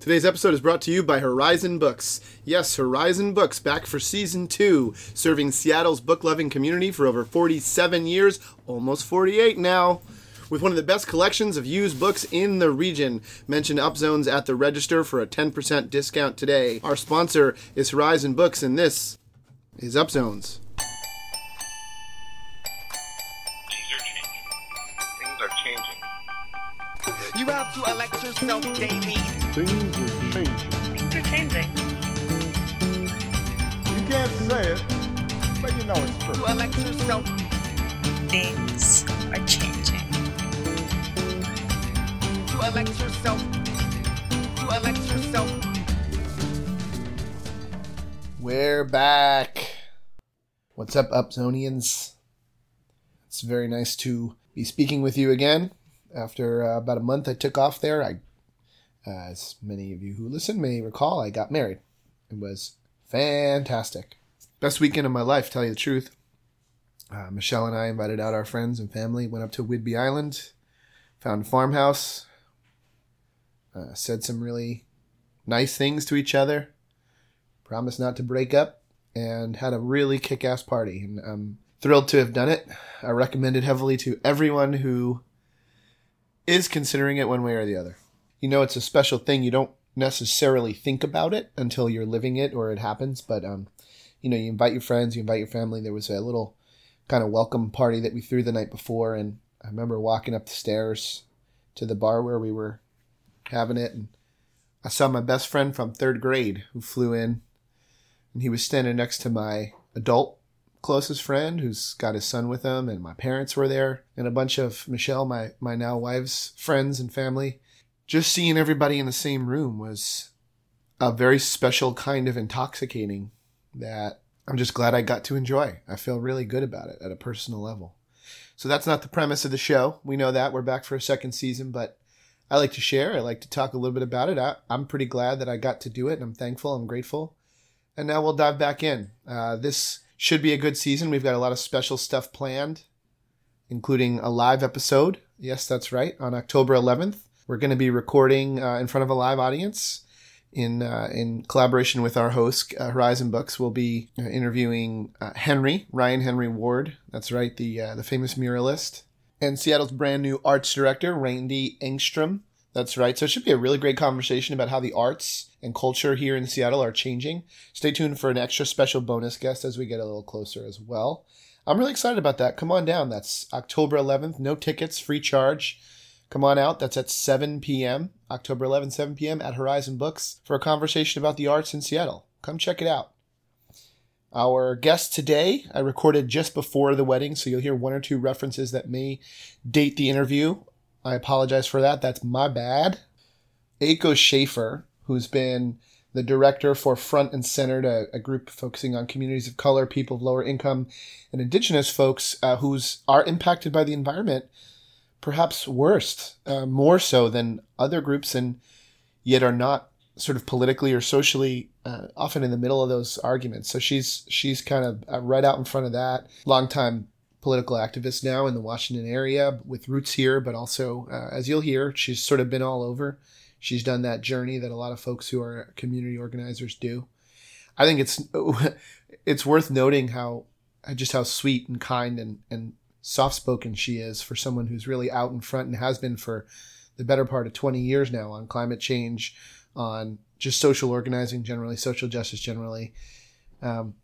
Today's episode is brought to you by Horizon Books. Yes, Horizon Books back for season two, serving Seattle's book loving community for over 47 years, almost 48 now. With one of the best collections of used books in the region. Mention Upzones at the register for a 10% discount today. Our sponsor is Horizon Books, and this is Upzones. Things are changing. You have to elect yourself, baby. Things are changing. Things are changing. You can't say it, but you know it's true. To elect yourself. Things are changing. To elect yourself. To elect yourself. We're back. What's up, Upzonians? It's very nice to be speaking with you again. After uh, about a month I took off there, I, as many of you who listen may recall, I got married. It was fantastic. Best weekend of my life, tell you the truth. Uh, Michelle and I invited out our friends and family, went up to Whidbey Island, found a farmhouse, uh, said some really nice things to each other, promised not to break up, and had a really kick ass party. And I'm thrilled to have done it. I recommend it heavily to everyone who is considering it one way or the other. You know, it's a special thing. You don't necessarily think about it until you're living it or it happens. But, um, you know, you invite your friends, you invite your family. There was a little kind of welcome party that we threw the night before. And I remember walking up the stairs to the bar where we were having it. And I saw my best friend from third grade who flew in and he was standing next to my adult closest friend who's got his son with him and my parents were there and a bunch of michelle my, my now wife's friends and family just seeing everybody in the same room was a very special kind of intoxicating that i'm just glad i got to enjoy i feel really good about it at a personal level so that's not the premise of the show we know that we're back for a second season but i like to share i like to talk a little bit about it I, i'm pretty glad that i got to do it and i'm thankful i'm grateful and now we'll dive back in. Uh, this should be a good season. We've got a lot of special stuff planned, including a live episode. Yes, that's right. On October 11th, we're going to be recording uh, in front of a live audience. In uh, in collaboration with our host uh, Horizon Books, we'll be uh, interviewing uh, Henry Ryan Henry Ward. That's right, the uh, the famous muralist, and Seattle's brand new arts director Randy Engstrom. That's right. So it should be a really great conversation about how the arts and culture here in Seattle are changing. Stay tuned for an extra special bonus guest as we get a little closer as well. I'm really excited about that. Come on down. That's October 11th. No tickets, free charge. Come on out. That's at 7 p.m. October 11th, 7 p.m. at Horizon Books for a conversation about the arts in Seattle. Come check it out. Our guest today, I recorded just before the wedding, so you'll hear one or two references that may date the interview. I apologize for that. That's my bad. Aiko Schaefer, who's been the director for Front and Centered, a, a, group focusing on communities of color, people of lower income, and indigenous folks uh, who's are impacted by the environment, perhaps worst, uh, more so than other groups, and yet are not sort of politically or socially uh, often in the middle of those arguments. So she's she's kind of uh, right out in front of that. Longtime political activist now in the Washington area with roots here, but also, uh, as you'll hear, she's sort of been all over. She's done that journey that a lot of folks who are community organizers do. I think it's it's worth noting how just how sweet and kind and, and soft spoken she is for someone who's really out in front and has been for the better part of 20 years now on climate change, on just social organizing generally, social justice generally. Um,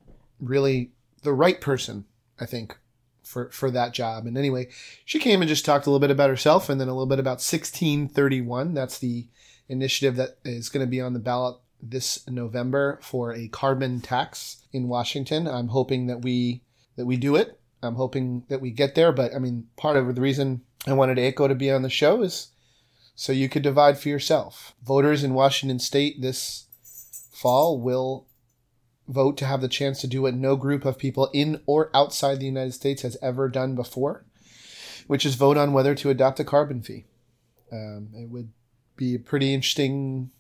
really the right person, I think, for for that job. And anyway, she came and just talked a little bit about herself and then a little bit about 1631. That's the initiative that is going to be on the ballot this November for a carbon tax in Washington. I'm hoping that we that we do it. I'm hoping that we get there, but I mean, part of the reason I wanted Aiko to be on the show is so you could divide for yourself. Voters in Washington state this fall will vote to have the chance to do what no group of people in or outside the United States has ever done before, which is vote on whether to adopt a carbon fee. Um, it would be a pretty interesting,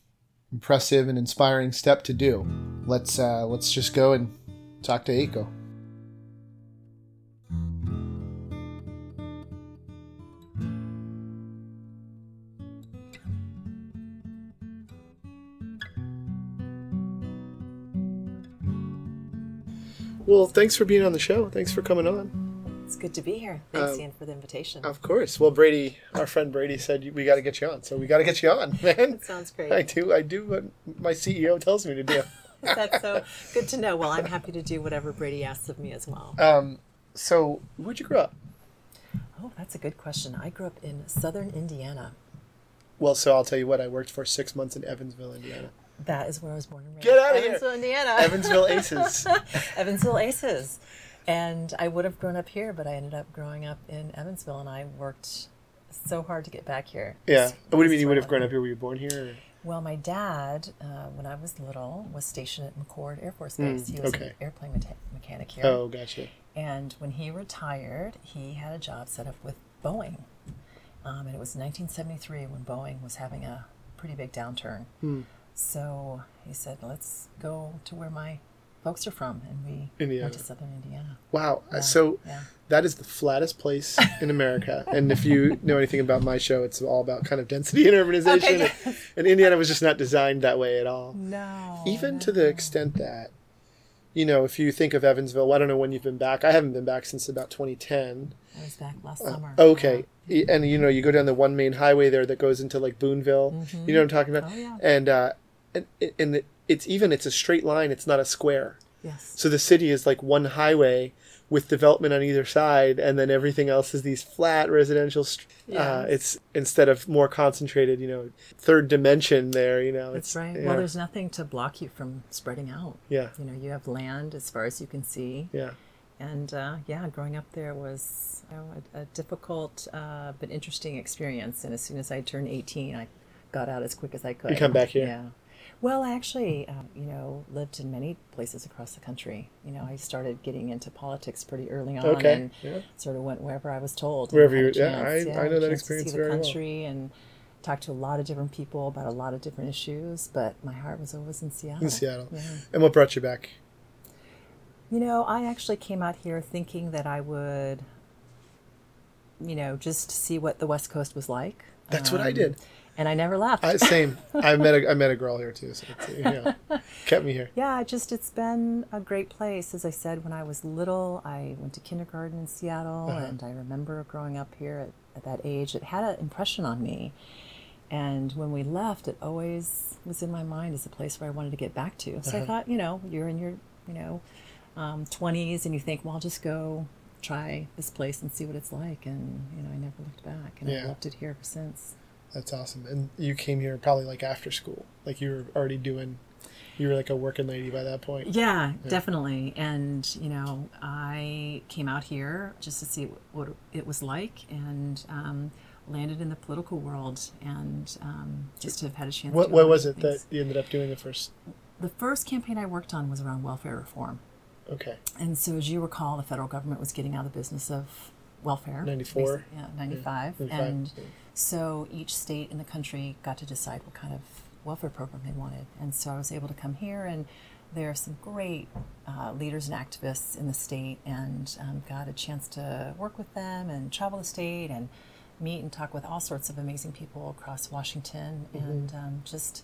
impressive, and inspiring step to do. Let's uh, let's just go and talk to Aiko. Well, thanks for being on the show. Thanks for coming on. It's good to be here. Thanks, Um, Ian, for the invitation. Of course. Well, Brady, our friend Brady said we got to get you on, so we got to get you on, man. That sounds great. I do. I do what my CEO tells me to do. That's so good to know. Well, I'm happy to do whatever Brady asks of me as well. Um, so where'd you grow up? Oh, that's a good question. I grew up in southern Indiana. Well, so I'll tell you what. I worked for six months in Evansville, Indiana. That is where I was born and raised. Get outta here. Evansville, Indiana. Evansville Aces. Evansville Aces. And I would have grown up here, but I ended up growing up in Evansville, and I worked so hard to get back here. Yeah. What do you mean you would have grown up here? Were you born here? or- Well, my dad, uh, when I was little, was stationed at McChord Air Force Base. he was okay. an airplane meta- mechanic here. Oh, gotcha. And when he retired, he had a job set up with Boeing. Um, and it was 1973 when Boeing was having a pretty big downturn. Hmm. So he said, let's go to where my folks are from. And we Indiana. went to southern Indiana. Wow. Uh, yeah, So yeah. that is the flattest place in America. and if you know anything about my show, it's all about kind of density and urbanization. Okay, and, and Indiana was just not designed that way at all. No. Even to the extent that, you know, if you think of Evansville, I don't know when you've been back. I haven't been back since about 2010. I was back last uh, summer. Okay. E- And you know, you go down the one main highway there that goes into like Boonville. Mm-hmm. You know what I'm talking about? Oh, yeah. And uh, and and it's even it's a straight line. It's not a square. Yes. So the city is like one highway with development on either side, and then everything else is these flat residential. St- uh, it's instead of more concentrated, you know, third dimension there. You know, That's right. Yeah, Well, there's nothing to block you from spreading out. yeah, You know, you have land as far as you can see. yeah. And uh, yeah, growing up there was you know, a, a difficult uh, but interesting experience. And as soon as I turned 18, I got out as quick as I could. You come back here? Yeah. Well, I actually, uh, you know, lived in many places across the country. You know, I started getting into politics pretty early on, Okay, and yeah. sort of went wherever I was told. Wherever you- yeah, I- I know that chance to experience see very the well. country and talked to a lot of different people about a lot of different issues. But my heart was always in Seattle. In Seattle. Yeah. And what brought you back? You know, I actually came out here thinking that I would, you know, just see what the West Coast was like. That's what I Um, did. And I never left. I, same. I met a I met a girl here too, so it's, you know, kept me here. yeah, it just it's been a great place. As I said, when I was little, I went to kindergarten in Seattle, Uh-huh. and I remember growing up here at, at that age. It had an impression on me. And when we left, it always was in my mind as a place where I wanted to get back to. So I Uh-huh. thought, you know, you're in your, you know, um, 20s and you think, well, I'll just go try this place and see what it's like. And, you know, I never looked back. And Yeah. I loved it here ever since. That's awesome. And you came here probably like after school, like you were already doing. You were like a working lady by that point. Yeah, definitely. And, you know, I came out here just to see what it was like and um, landed in the political world and um, just to have had a chance What to. what was it things. that you ended up doing the first? The first campaign I worked on was around welfare reform. Okay. And so, as you recall, the federal government was getting out of the business of welfare. 94? Yeah, 95. 95, And yeah. So each state in the country got to decide what kind of welfare program they wanted. And so I was able to come here, and there are some great uh, leaders and activists in the state, and um, got a chance to work with them and travel the state and meet and talk with all sorts of amazing people across Washington Mm-hmm. and um, just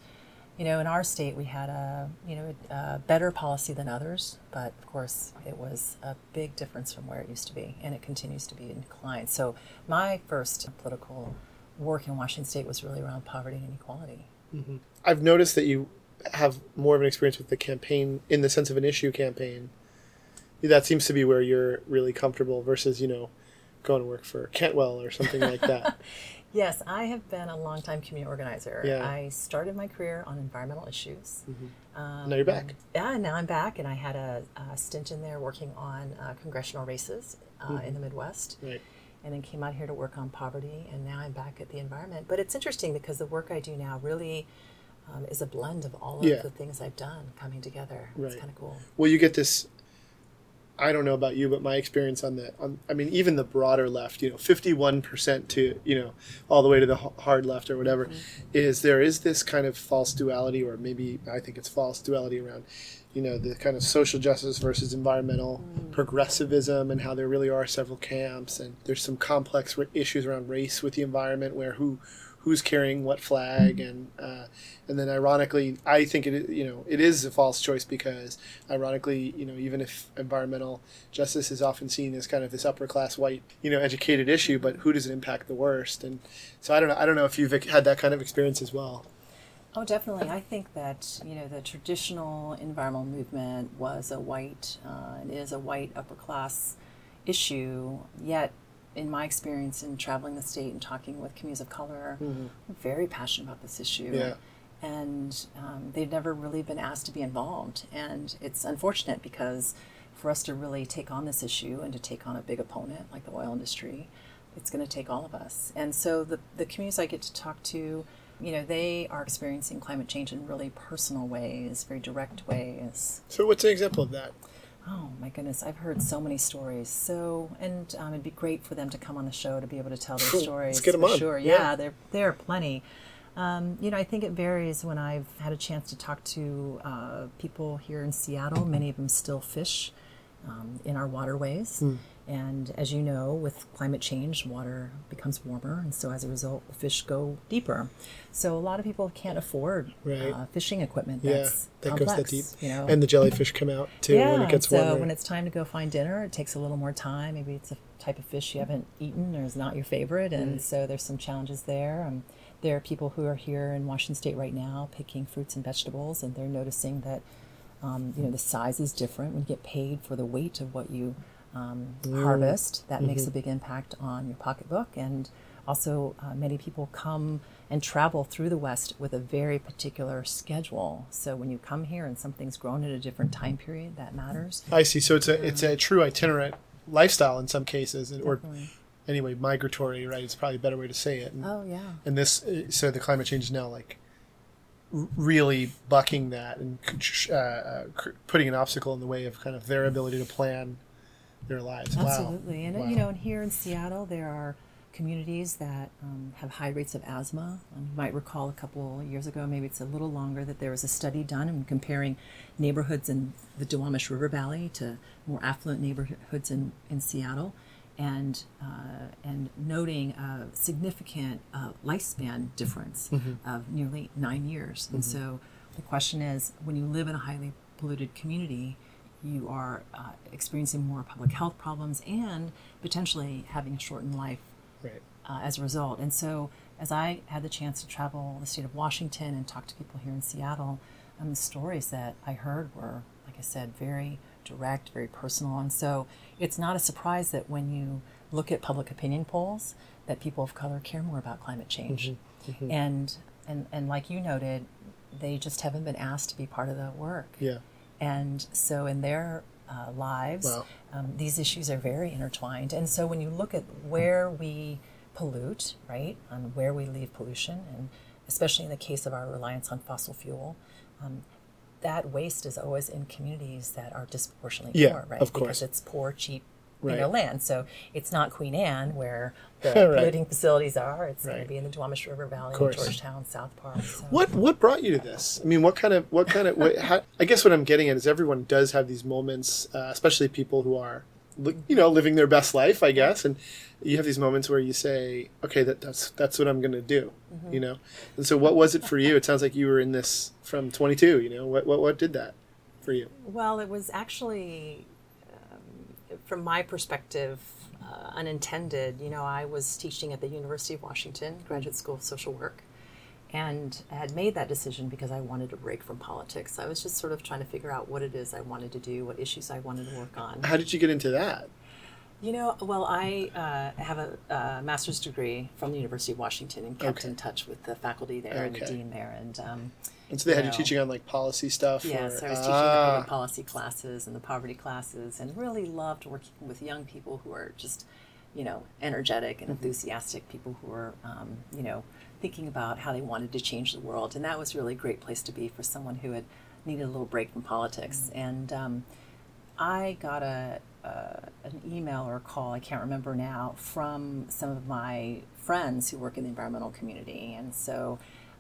you know, in our state, we had a you know a better policy than others, but of course, it was a big difference from where it used to be, and it continues to be in decline. So, my first political work in Washington State was really around poverty and inequality. I've noticed that you have more of an experience with the campaign in the sense of an issue campaign. That seems to be where you're really comfortable versus, you know, going to work for Cantwell or something like that. Yes, I have been a longtime community organizer. Yeah. I started my career on environmental issues. Um, now you're back. Yeah, now I'm back, and I had a, a stint in there working on uh, congressional races uh, in the Midwest. Right. And then came out here to work on poverty and now i'm back at the environment but it's interesting because the work i do now really um, is a blend of all of Yeah. the things i've done coming together Right. it's kind of cool Well, you get this. I don't know about you, but my experience on the, on, I mean, even the broader left, you know, fifty-one percent to, you know, all the way to the hard left or whatever, mm-hmm. is there is this kind of false duality, or maybe I think it's false duality around, you know, the kind of social justice versus environmental mm-hmm. progressivism, and how there really are several camps, and there's some complex issues around race with the environment, where who who's carrying what flag and uh, and then ironically I think it you know it is a false choice because ironically you know even if environmental justice is often seen as kind of this upper class white you know educated issue but who does it impact the worst and so I don't know I don't know if you've had that kind of experience as well Oh, definitely. I think that you know the traditional environmental movement was a white uh, and is a white upper class issue. Yet, in my experience in traveling the state and talking with communities of color, I'm very passionate about this issue. Yeah. And um, they've never really been asked to be involved, and it's unfortunate because for us to really take on this issue and to take on a big opponent like the oil industry, it's going to take all of us. And so the the communities I get to talk to you know, they are experiencing climate change in really personal ways, very direct ways. so what's an example of that Oh my goodness, I've heard so many stories. So, and um, it'd be great for them to come on the show to be able to tell their stories. Let's get 'em for on. Sure, Yeah. yeah, there there are plenty. Um, you know, I think it varies when I've had a chance to talk to uh, people here in Seattle. Many of them still fish um, in our waterways. Hmm. And as you know, with climate change, water becomes warmer, and so as a result, fish go deeper. So a lot of people can't afford Right. uh, fishing equipment yeah that complex. goes that deep You know, and the jellyfish come out too yeah, when it gets so warmer when it's time to go find dinner, it takes a little more time. Maybe it's a type of fish you haven't eaten or is not your favorite, and so there's some challenges there. Um, there are people who are here in Washington State right now picking fruits and vegetables, and they're noticing that um, you know the size is different. When you get paid for the weight of what you um, harvest, that makes a big impact on your pocketbook. And also, uh, many people come and travel through the West with a very particular schedule. So when you come here and something's grown at a different time period, that matters. I see. So it's a it's a true itinerant lifestyle in some cases, or Definitely. anyway, migratory. Right? It's probably a better way to say it. And, Oh yeah. and this, uh, so the climate change is now like really bucking that and uh, uh, putting an obstacle in the way of kind of their ability to plan their lives. Wow. Absolutely. And, Wow. you know, and here in Seattle, there are communities that um, have high rates of asthma. Um, you might recall a couple years ago, maybe it's a little longer, that there was a study done in comparing neighborhoods in the Duwamish River Valley to more affluent neighborhoods in, in Seattle. And uh, and noting a significant uh, lifespan difference of nearly nine years. And so the question is, when you live in a highly polluted community, you are uh, experiencing more public health problems and potentially having a shortened life Right. uh, as a result. And so, as I had the chance to travel the state of Washington and talk to people here in Seattle, um, the stories that I heard were, like I said, very direct, very personal. And so, it's not a surprise that when you look at public opinion polls, that people of color care more about climate change. And, and and like you noted, they just haven't been asked to be part of the work. Yeah. And so, in their uh, lives, Wow. um, these issues are very intertwined. And so, when you look at where we pollute, right, on where we leave pollution, and especially in the case of our reliance on fossil fuel, um, that waste is always in communities that are disproportionately Yeah, poor, right? of course. Because it's poor, cheap. Right. You know, land. So it's not Queen Anne where the Right. polluting facilities are. It's going to be in the Duwamish River Valley. Georgetown, South Park. So. What what brought you to this? I mean, what kind of what kind of? What, how, I guess what I'm getting at is everyone does have these moments, uh, especially people who are, you know, living their best life, I guess, and you have these moments where you say, okay, that, that's that's what I'm going to do, you know. And so, what was it for you? It sounds like you were in this from 22. You know, what what what did that for you? Well, it was actually, from my perspective, uh, unintended. You know, I was teaching at the University of Washington, Graduate School of Social Work, and had made that decision because I wanted a break from politics. I was just sort of trying to figure out what it is I wanted to do, what issues I wanted to work on. How did you get into that? You know, well, I uh, have a, uh master's degree from the University of Washington and kept Okay. in touch with the faculty there and the dean there. And um, And so they had you teaching on like policy stuff. Yes, or, I was teaching the Ah, public policy classes and the poverty classes, and really loved working with young people who are just, you know, energetic and enthusiastic people who are, um, you know, thinking about how they wanted to change the world, and that was really a great place to be for someone who had needed a little break from politics. And um, I got a uh, an email or a call, I can't remember now, from some of my friends who work in the environmental community. And so,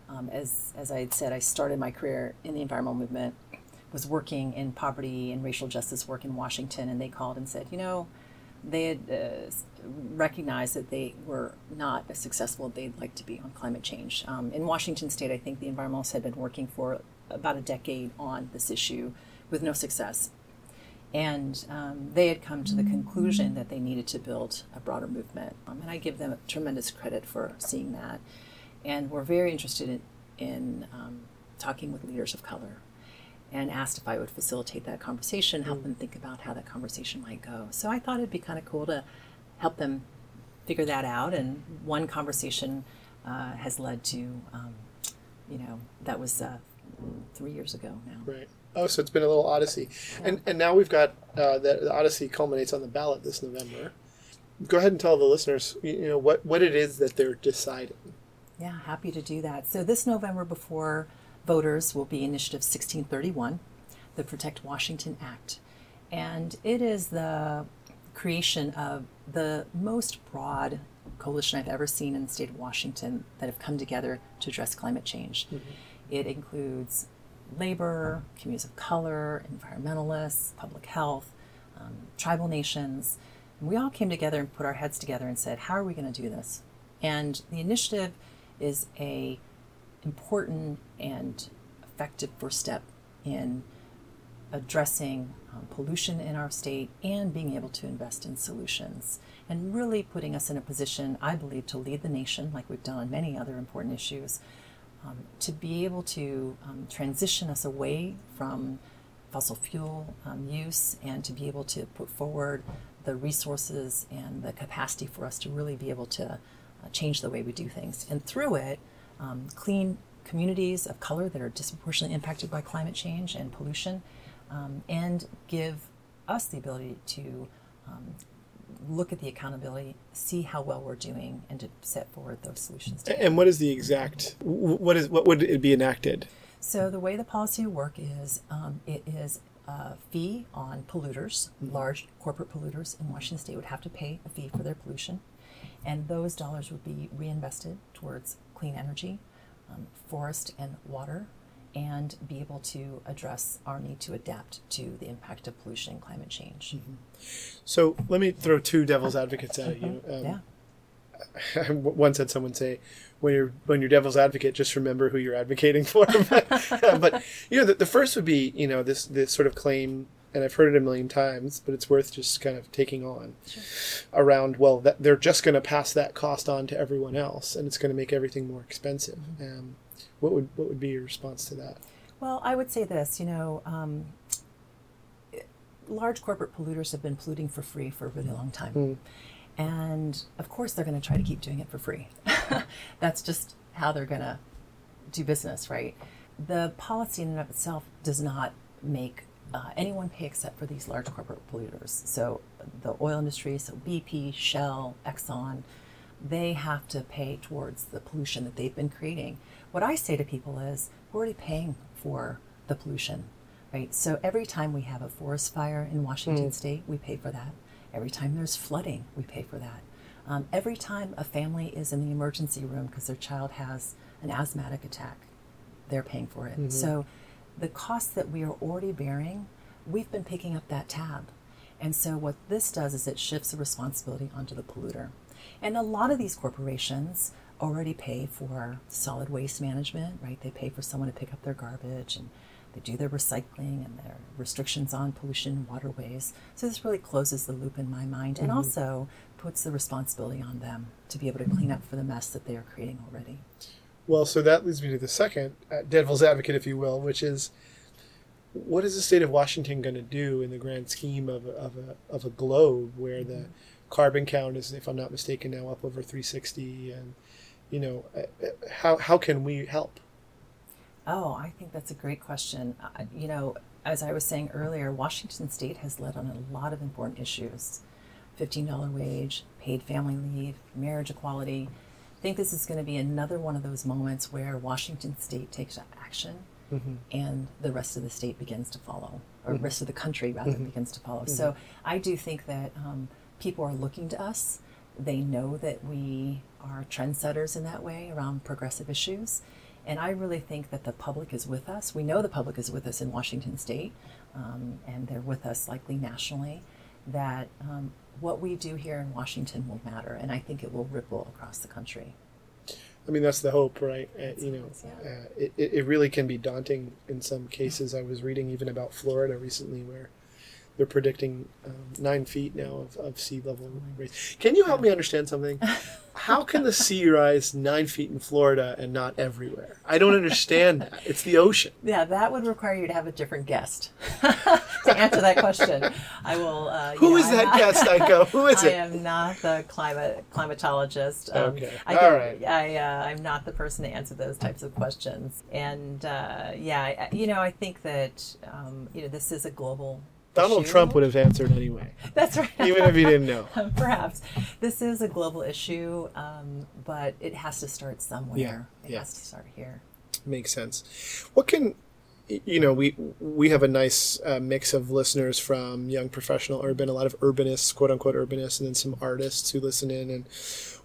um, as, as I had said, I started my career in the environmental movement, was working in poverty and racial justice work in Washington, and they called and said, you know, they had uh, recognized that they were not as successful as they'd like to be on climate change. Um, in Washington State, I think the environmentalists had been working for about a decade on this issue with no success. And um, they had come to the conclusion that they needed to build a broader movement. Um, and I give them tremendous credit for seeing that. And we're very interested in, in um, talking with leaders of color and asked if I would facilitate that conversation, help them think about how that conversation might go. So I thought it'd be kind of cool to help them figure that out. And one conversation uh, has led to, um, you know, that was uh, three years ago now. Right. Oh, so it's been a little odyssey, and and now we've got uh, the, the odyssey culminates on the ballot this November. Go ahead and tell the listeners, you know, what what it is that they're deciding. Yeah, happy to do that. So this November before voters will be Initiative 1631, the Protect Washington Act. And it is the creation of the most broad coalition I've ever seen in the state of Washington that have come together to address climate change. It includes labor, communities of color, environmentalists, public health, um, tribal nations. And we all came together and put our heads together and said, how are we going to do this? And the initiative is a important and effective first step in addressing um, pollution in our state and being able to invest in solutions and really putting us in a position, I believe, to lead the nation like we've done on many other important issues, um, to be able to um, transition us away from fossil fuel um, use and to be able to put forward the resources and the capacity for us to really be able to uh, change the way we do things. And through it, um, clean communities of color that are disproportionately impacted by climate change and pollution, um, and give us the ability to um, look at the accountability, see how well we're doing, and to set forward those solutions. together. And what is the exact? What is what would it be enacted? So the way the policy would work is um, it is a fee on polluters, large corporate polluters in Washington State would have to pay a fee for their pollution, and those dollars would be reinvested towards clean energy, um, forest and water, and be able to address our need to adapt to the impact of pollution and climate change. So let me throw two devil's advocates at you. Um, yeah. I once had someone say, "When you're when you're devil's advocate, just remember who you're advocating for." but, but, you know, the, the first would be you know this this sort of claim, and I've heard it a million times, but it's worth just kind of taking on around. Well, that they're just going to pass that cost on to everyone else, and it's going to make everything more expensive. Um, what would what would be your response to that? Well, I would say this, you know, um, large corporate polluters have been polluting for free for a really long time. And of course, they're going to try to keep doing it for free. That's just how they're going to do business, right? The policy in and of itself does not make uh, anyone pay except for these large corporate polluters. So the oil industry, so BP, Shell, Exxon, they have to pay towards the pollution that they've been creating. What I say to people is, we're already paying for the pollution, right? So every time we have a forest fire in Washington State, we pay for that. Every time there's flooding, we pay for that. Um, every time a family is in the emergency room because their child has an asthmatic attack, they're paying for it. So the costs that we are already bearing, we've been picking up that tab. And so what this does is it shifts the responsibility onto the polluter. And a lot of these corporations already pay for solid waste management, right? They pay for someone to pick up their garbage and they do their recycling and their restrictions on pollution waterways. So this really closes the loop in my mind and also puts the responsibility on them to be able to clean up for the mess that they are creating already. Well, so that leads me to the second uh, devil's advocate, if you will, which is what is the state of Washington going to do in the grand scheme of a, of a, of a globe where the carbon count is, if I'm not mistaken, now up over 360, and you know, uh, uh, how how can we help? Oh, I think that's a great question. Uh, you know, as I was saying earlier, Washington State has led on a lot of important issues $15 wage, paid family leave, marriage equality. I think this is going to be another one of those moments where Washington State takes action and the rest of the state begins to follow, or the rest of the country rather begins to follow. So I do think that um, people are looking to us. They know that we are trendsetters in that way around progressive issues. And I really think that the public is with us. We know the public is with us in Washington state, um, and they're with us likely nationally. That um, what we do here in Washington will matter, and I think it will ripple across the country. I mean, that's the hope, right? Uh, you know, yeah. uh, it, it it really can be daunting in some cases. I was reading even about Florida recently where they're predicting um, nine feet now of, of sea level raise. Can you help me understand something? How can the sea rise nine feet in Florida and not everywhere? I don't understand that. It's the ocean. Yeah, that would require you to have a different guest to answer that question. I will. Uh, Who know, is I'm that not- guest, Aiko? Who is I it? I am not the climate climatologist. Um, Okay. I All get- right. I uh, I'm not the person to answer those types of questions. And uh, yeah, you know, I think that um, you know this is a global. Donald issue. Trump would have answered anyway, That's right. even if he didn't know. Perhaps this is a global issue, um, but it has to start somewhere. Yeah, It yeah. has to start here. Makes sense. What can you know? We we have a nice uh, mix of listeners from young professional urban, a lot of urbanists, quote unquote urbanists, and then some artists who listen in. And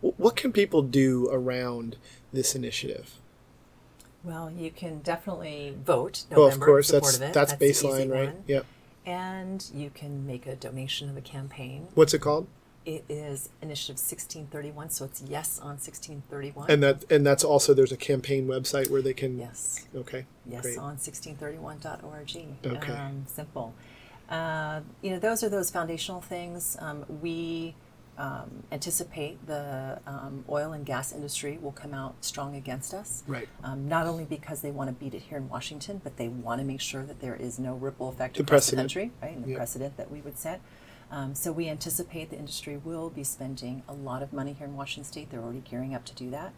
what can people do around this initiative? Well, you can definitely vote November of course, that's that's, baseline, right? one. Yep. And you can make a donation of a campaign. What's it called? It is Initiative 1631, so it's yes on 1631. And that and that's also there's a campaign website where they can. yes, Okay. yes Great. on 1631.org. Okay. Um, simple. Uh, you know, those are those foundational things. Um, we um, anticipate the um, oil and gas industry will come out strong against us. Right. Um, not only because they want to beat it here in Washington, but they want to make sure that there is no ripple effect The across precedent. the country, right? And the Yeah. precedent that we would set. Um, so we anticipate the industry will be spending a lot of money here in Washington State. They're already gearing up to do that.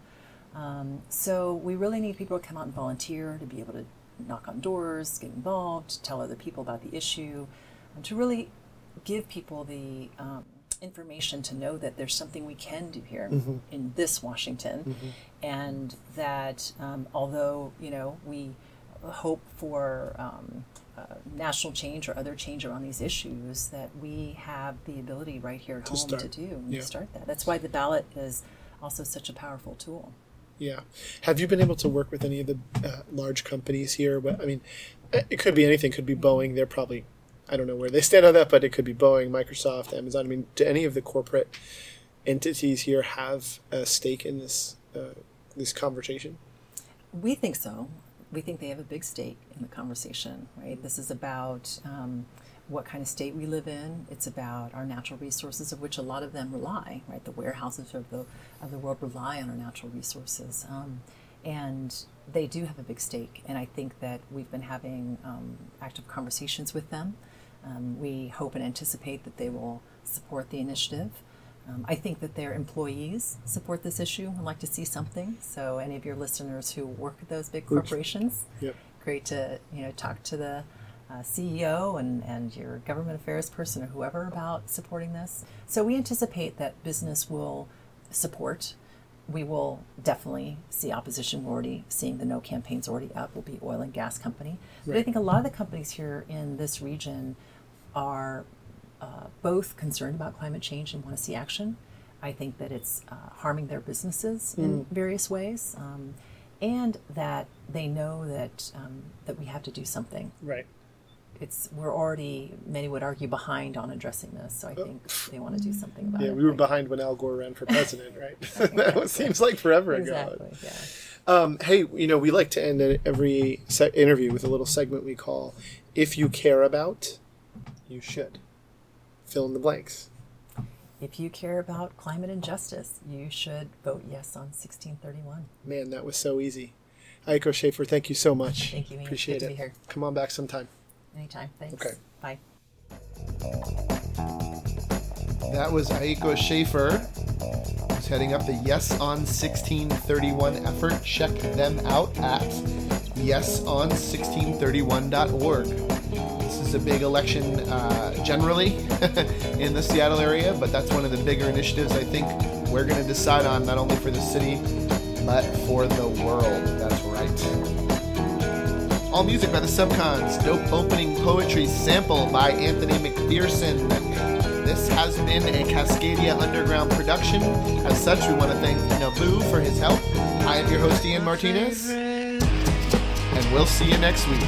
Um, so we really need people to come out and volunteer to be able to knock on doors, get involved, tell other people about the issue, and to really give people the um, information to know that there's something we can do here in this Washington, and that um, although you know we hope for um, uh, national change or other change around these issues, that we have the ability right here at home start. to do and Yeah. to start that. That's why the ballot is also such a powerful tool. Yeah. Have you been able to work with any of the uh, large companies here? I mean, it could be anything. Could be Boeing. They're probably, I don't know where they stand on that, but it could be Boeing, Microsoft, Amazon. I mean, do any of the corporate entities here have a stake in this uh, this conversation? We think so. We think they have a big stake in the conversation, right? This is about um, what kind of state we live in. It's about our natural resources, of which a lot of them rely, right? The warehouses of the of the world rely on our natural resources, um, and they do have a big stake. And I think that we've been having um, active conversations with them. Um, we hope and anticipate that they will support the initiative. Um, I think that their employees support this issue and like to see something. So, any of your listeners who work at those big corporations, Yep. great to you know talk to the uh, CEO and, and your government affairs person or whoever about supporting this. So, we anticipate that business will support. We will definitely see opposition. We're already seeing the no campaigns already up. Will be oil and gas company, but I think a lot of the companies here in this region are uh, both concerned about climate change and want to see action. I think that it's uh, harming their businesses in various ways, um, and that they know that um, that we have to do something. Right. It's we're already many would argue behind on addressing this, so I think they want to do something about Yeah, it. we were right? behind when Al Gore ran for president, right? that seems like forever ago. exactly. Yeah. Um, hey, you know, we like to end every se- interview with a little segment we call "If You Care About, You Should." Fill in the blanks. If you care about climate injustice, you should vote yes on 1631. Man, that was so easy. Aiko Schaefer, thank you so much. Thank you, Ian. Appreciate Good it. Come on back sometime. Anytime. Thanks. Okay. Bye. That was Aiko Schaefer, who's heading up the Yes on 1631 effort. Check them out at yeson1631.org. Is a big election uh, generally in the Seattle area, but that's one of the bigger initiatives I think we're going to decide on, not only for the city, but for the world. That's right. All music by the Subcons. Dope opening poetry sample by Anthony McPherson. This has been a Cascadia Underground production. As such, we want to thank Nabu for his help. I am your host, Ian Martinez. And we'll see you next week.